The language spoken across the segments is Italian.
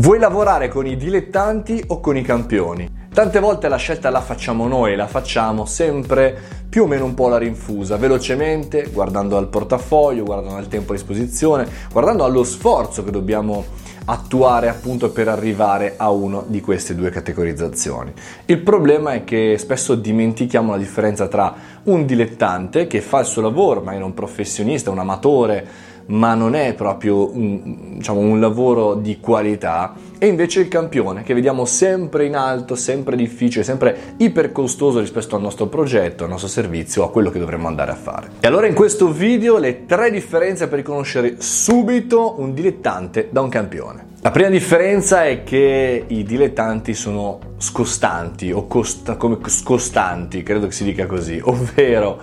Vuoi lavorare con i dilettanti o con i campioni? Tante volte la scelta la facciamo noi, la facciamo sempre più o meno un po' alla rinfusa, velocemente, guardando al portafoglio, guardando al tempo a disposizione, guardando allo sforzo che dobbiamo attuare appunto per arrivare a una di queste due categorizzazioni. Il problema è che spesso dimentichiamo la differenza tra un dilettante che fa il suo lavoro, ma è un professionista, un amatore, ma non è proprio un, diciamo, un lavoro di qualità, e invece il campione che vediamo sempre in alto, sempre difficile, sempre iper costoso rispetto al nostro progetto, al nostro servizio, a quello che dovremmo andare a fare. E allora in questo video le tre differenze per riconoscere subito un dilettante da un campione. La prima differenza è che i dilettanti sono scostanti o costa, come scostanti, credo che si dica così, ovvero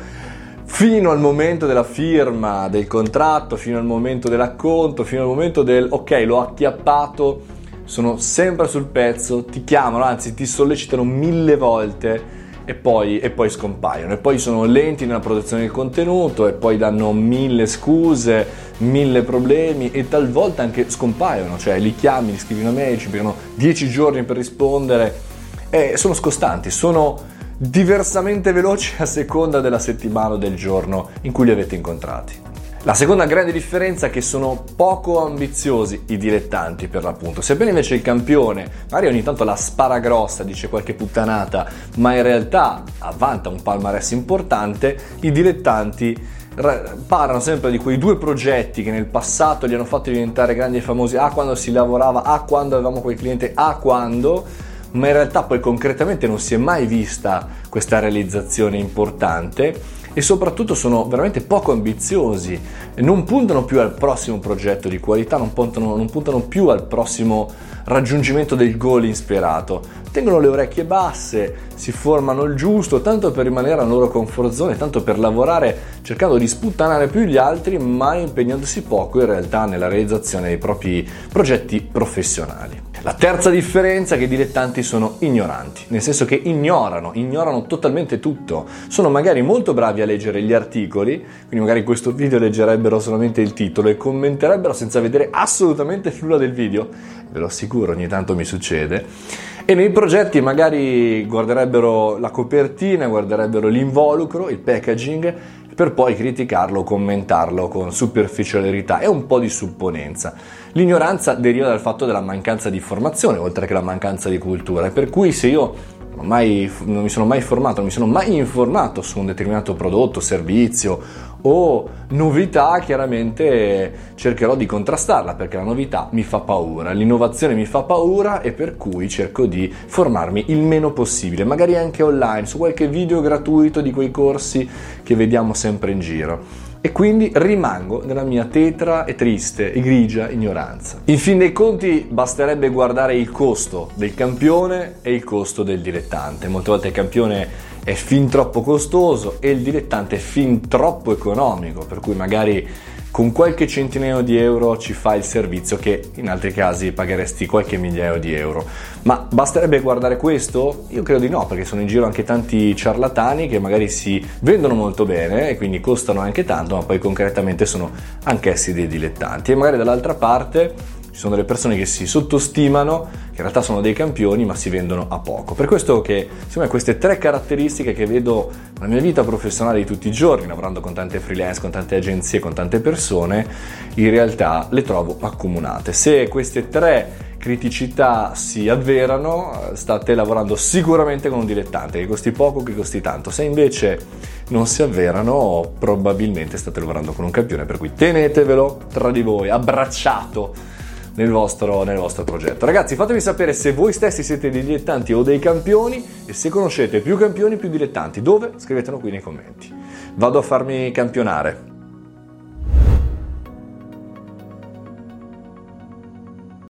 fino al momento della firma del contratto, fino al momento dell'acconto, fino al momento del ok, l'ho acchiappato, sono sempre sul pezzo, ti chiamano, anzi ti sollecitano mille volte e poi, e poi scompaiono. E poi sono lenti nella produzione del contenuto e poi danno mille scuse, mille problemi e talvolta anche scompaiono, cioè li chiami, li scrivi una mail, ci prendono dieci giorni per rispondere e sono scostanti, sono diversamente veloci a seconda della settimana o del giorno in cui li avete incontrati. La seconda grande differenza è che sono poco ambiziosi i dilettanti per l'appunto. Sebbene invece il campione magari ogni tanto la spara grossa, dice qualche puttanata, ma in realtà avvanta un palmarès importante, i dilettanti parlano sempre di quei due progetti che nel passato li hanno fatti diventare grandi e famosi, a quando si lavorava, a quando avevamo quel cliente, a quando ma in realtà poi concretamente non si è mai vista questa realizzazione importante e soprattutto sono veramente poco ambiziosi, non puntano più al prossimo progetto di qualità, non puntano, non puntano più al prossimo raggiungimento del goal insperato. Tengono le orecchie basse, si formano il giusto, tanto per rimanere nella loro comfort zone, tanto per lavorare cercando di sputtanare più gli altri, ma impegnandosi poco in realtà nella realizzazione dei propri progetti professionali. La terza differenza è che i dilettanti sono ignoranti, nel senso che ignorano, ignorano totalmente tutto. Sono magari molto bravi a leggere gli articoli, quindi magari in questo video leggerebbero solamente il titolo e commenterebbero senza vedere assolutamente nulla del video, ve lo assicuro, ogni tanto mi succede. E nei progetti magari guarderebbero la copertina, guarderebbero l'involucro, il packaging per poi criticarlo o commentarlo con superficialità e un po' di supponenza. L'ignoranza deriva dal fatto della mancanza di formazione, oltre che la mancanza di cultura, per cui se io mai, non mi sono mai formato, non mi sono mai informato su un determinato prodotto, servizio o novità, chiaramente cercherò di contrastarla perché la novità mi fa paura, l'innovazione mi fa paura e per cui cerco di formarmi il meno possibile, magari anche online, su qualche video gratuito di quei corsi che vediamo sempre in giro e quindi rimango nella mia tetra e triste e grigia ignoranza. In fin dei conti basterebbe guardare il costo del campione e il costo del dilettante. Molte volte il campione è fin troppo costoso e il dilettante è fin troppo economico, per cui magari con qualche centinaio di euro ci fa il servizio che in altri casi pagheresti qualche migliaio di euro. Ma basterebbe guardare questo? Io credo di no, perché sono in giro anche tanti ciarlatani che magari si vendono molto bene e quindi costano anche tanto, ma poi concretamente sono anch'essi dei dilettanti. E magari dall'altra parte ci sono delle persone che si sottostimano, che in realtà sono dei campioni, ma si vendono a poco. Per questo che, insomma, queste tre caratteristiche che vedo nella mia vita professionale di tutti i giorni, lavorando con tante freelance, con tante agenzie, con tante persone, in realtà le trovo accomunate. Se queste tre criticità si avverano, state lavorando sicuramente con un dilettante, che costi poco, che costi tanto. Se invece non si avverano, probabilmente state lavorando con un campione, per cui tenetevelo tra di voi, abbracciato nel vostro, nel vostro progetto. Ragazzi, fatemi sapere se voi stessi siete dei dilettanti o dei campioni e se conoscete più campioni più dilettanti. Dove? Scrivetelo qui nei commenti. Vado a farmi campionare.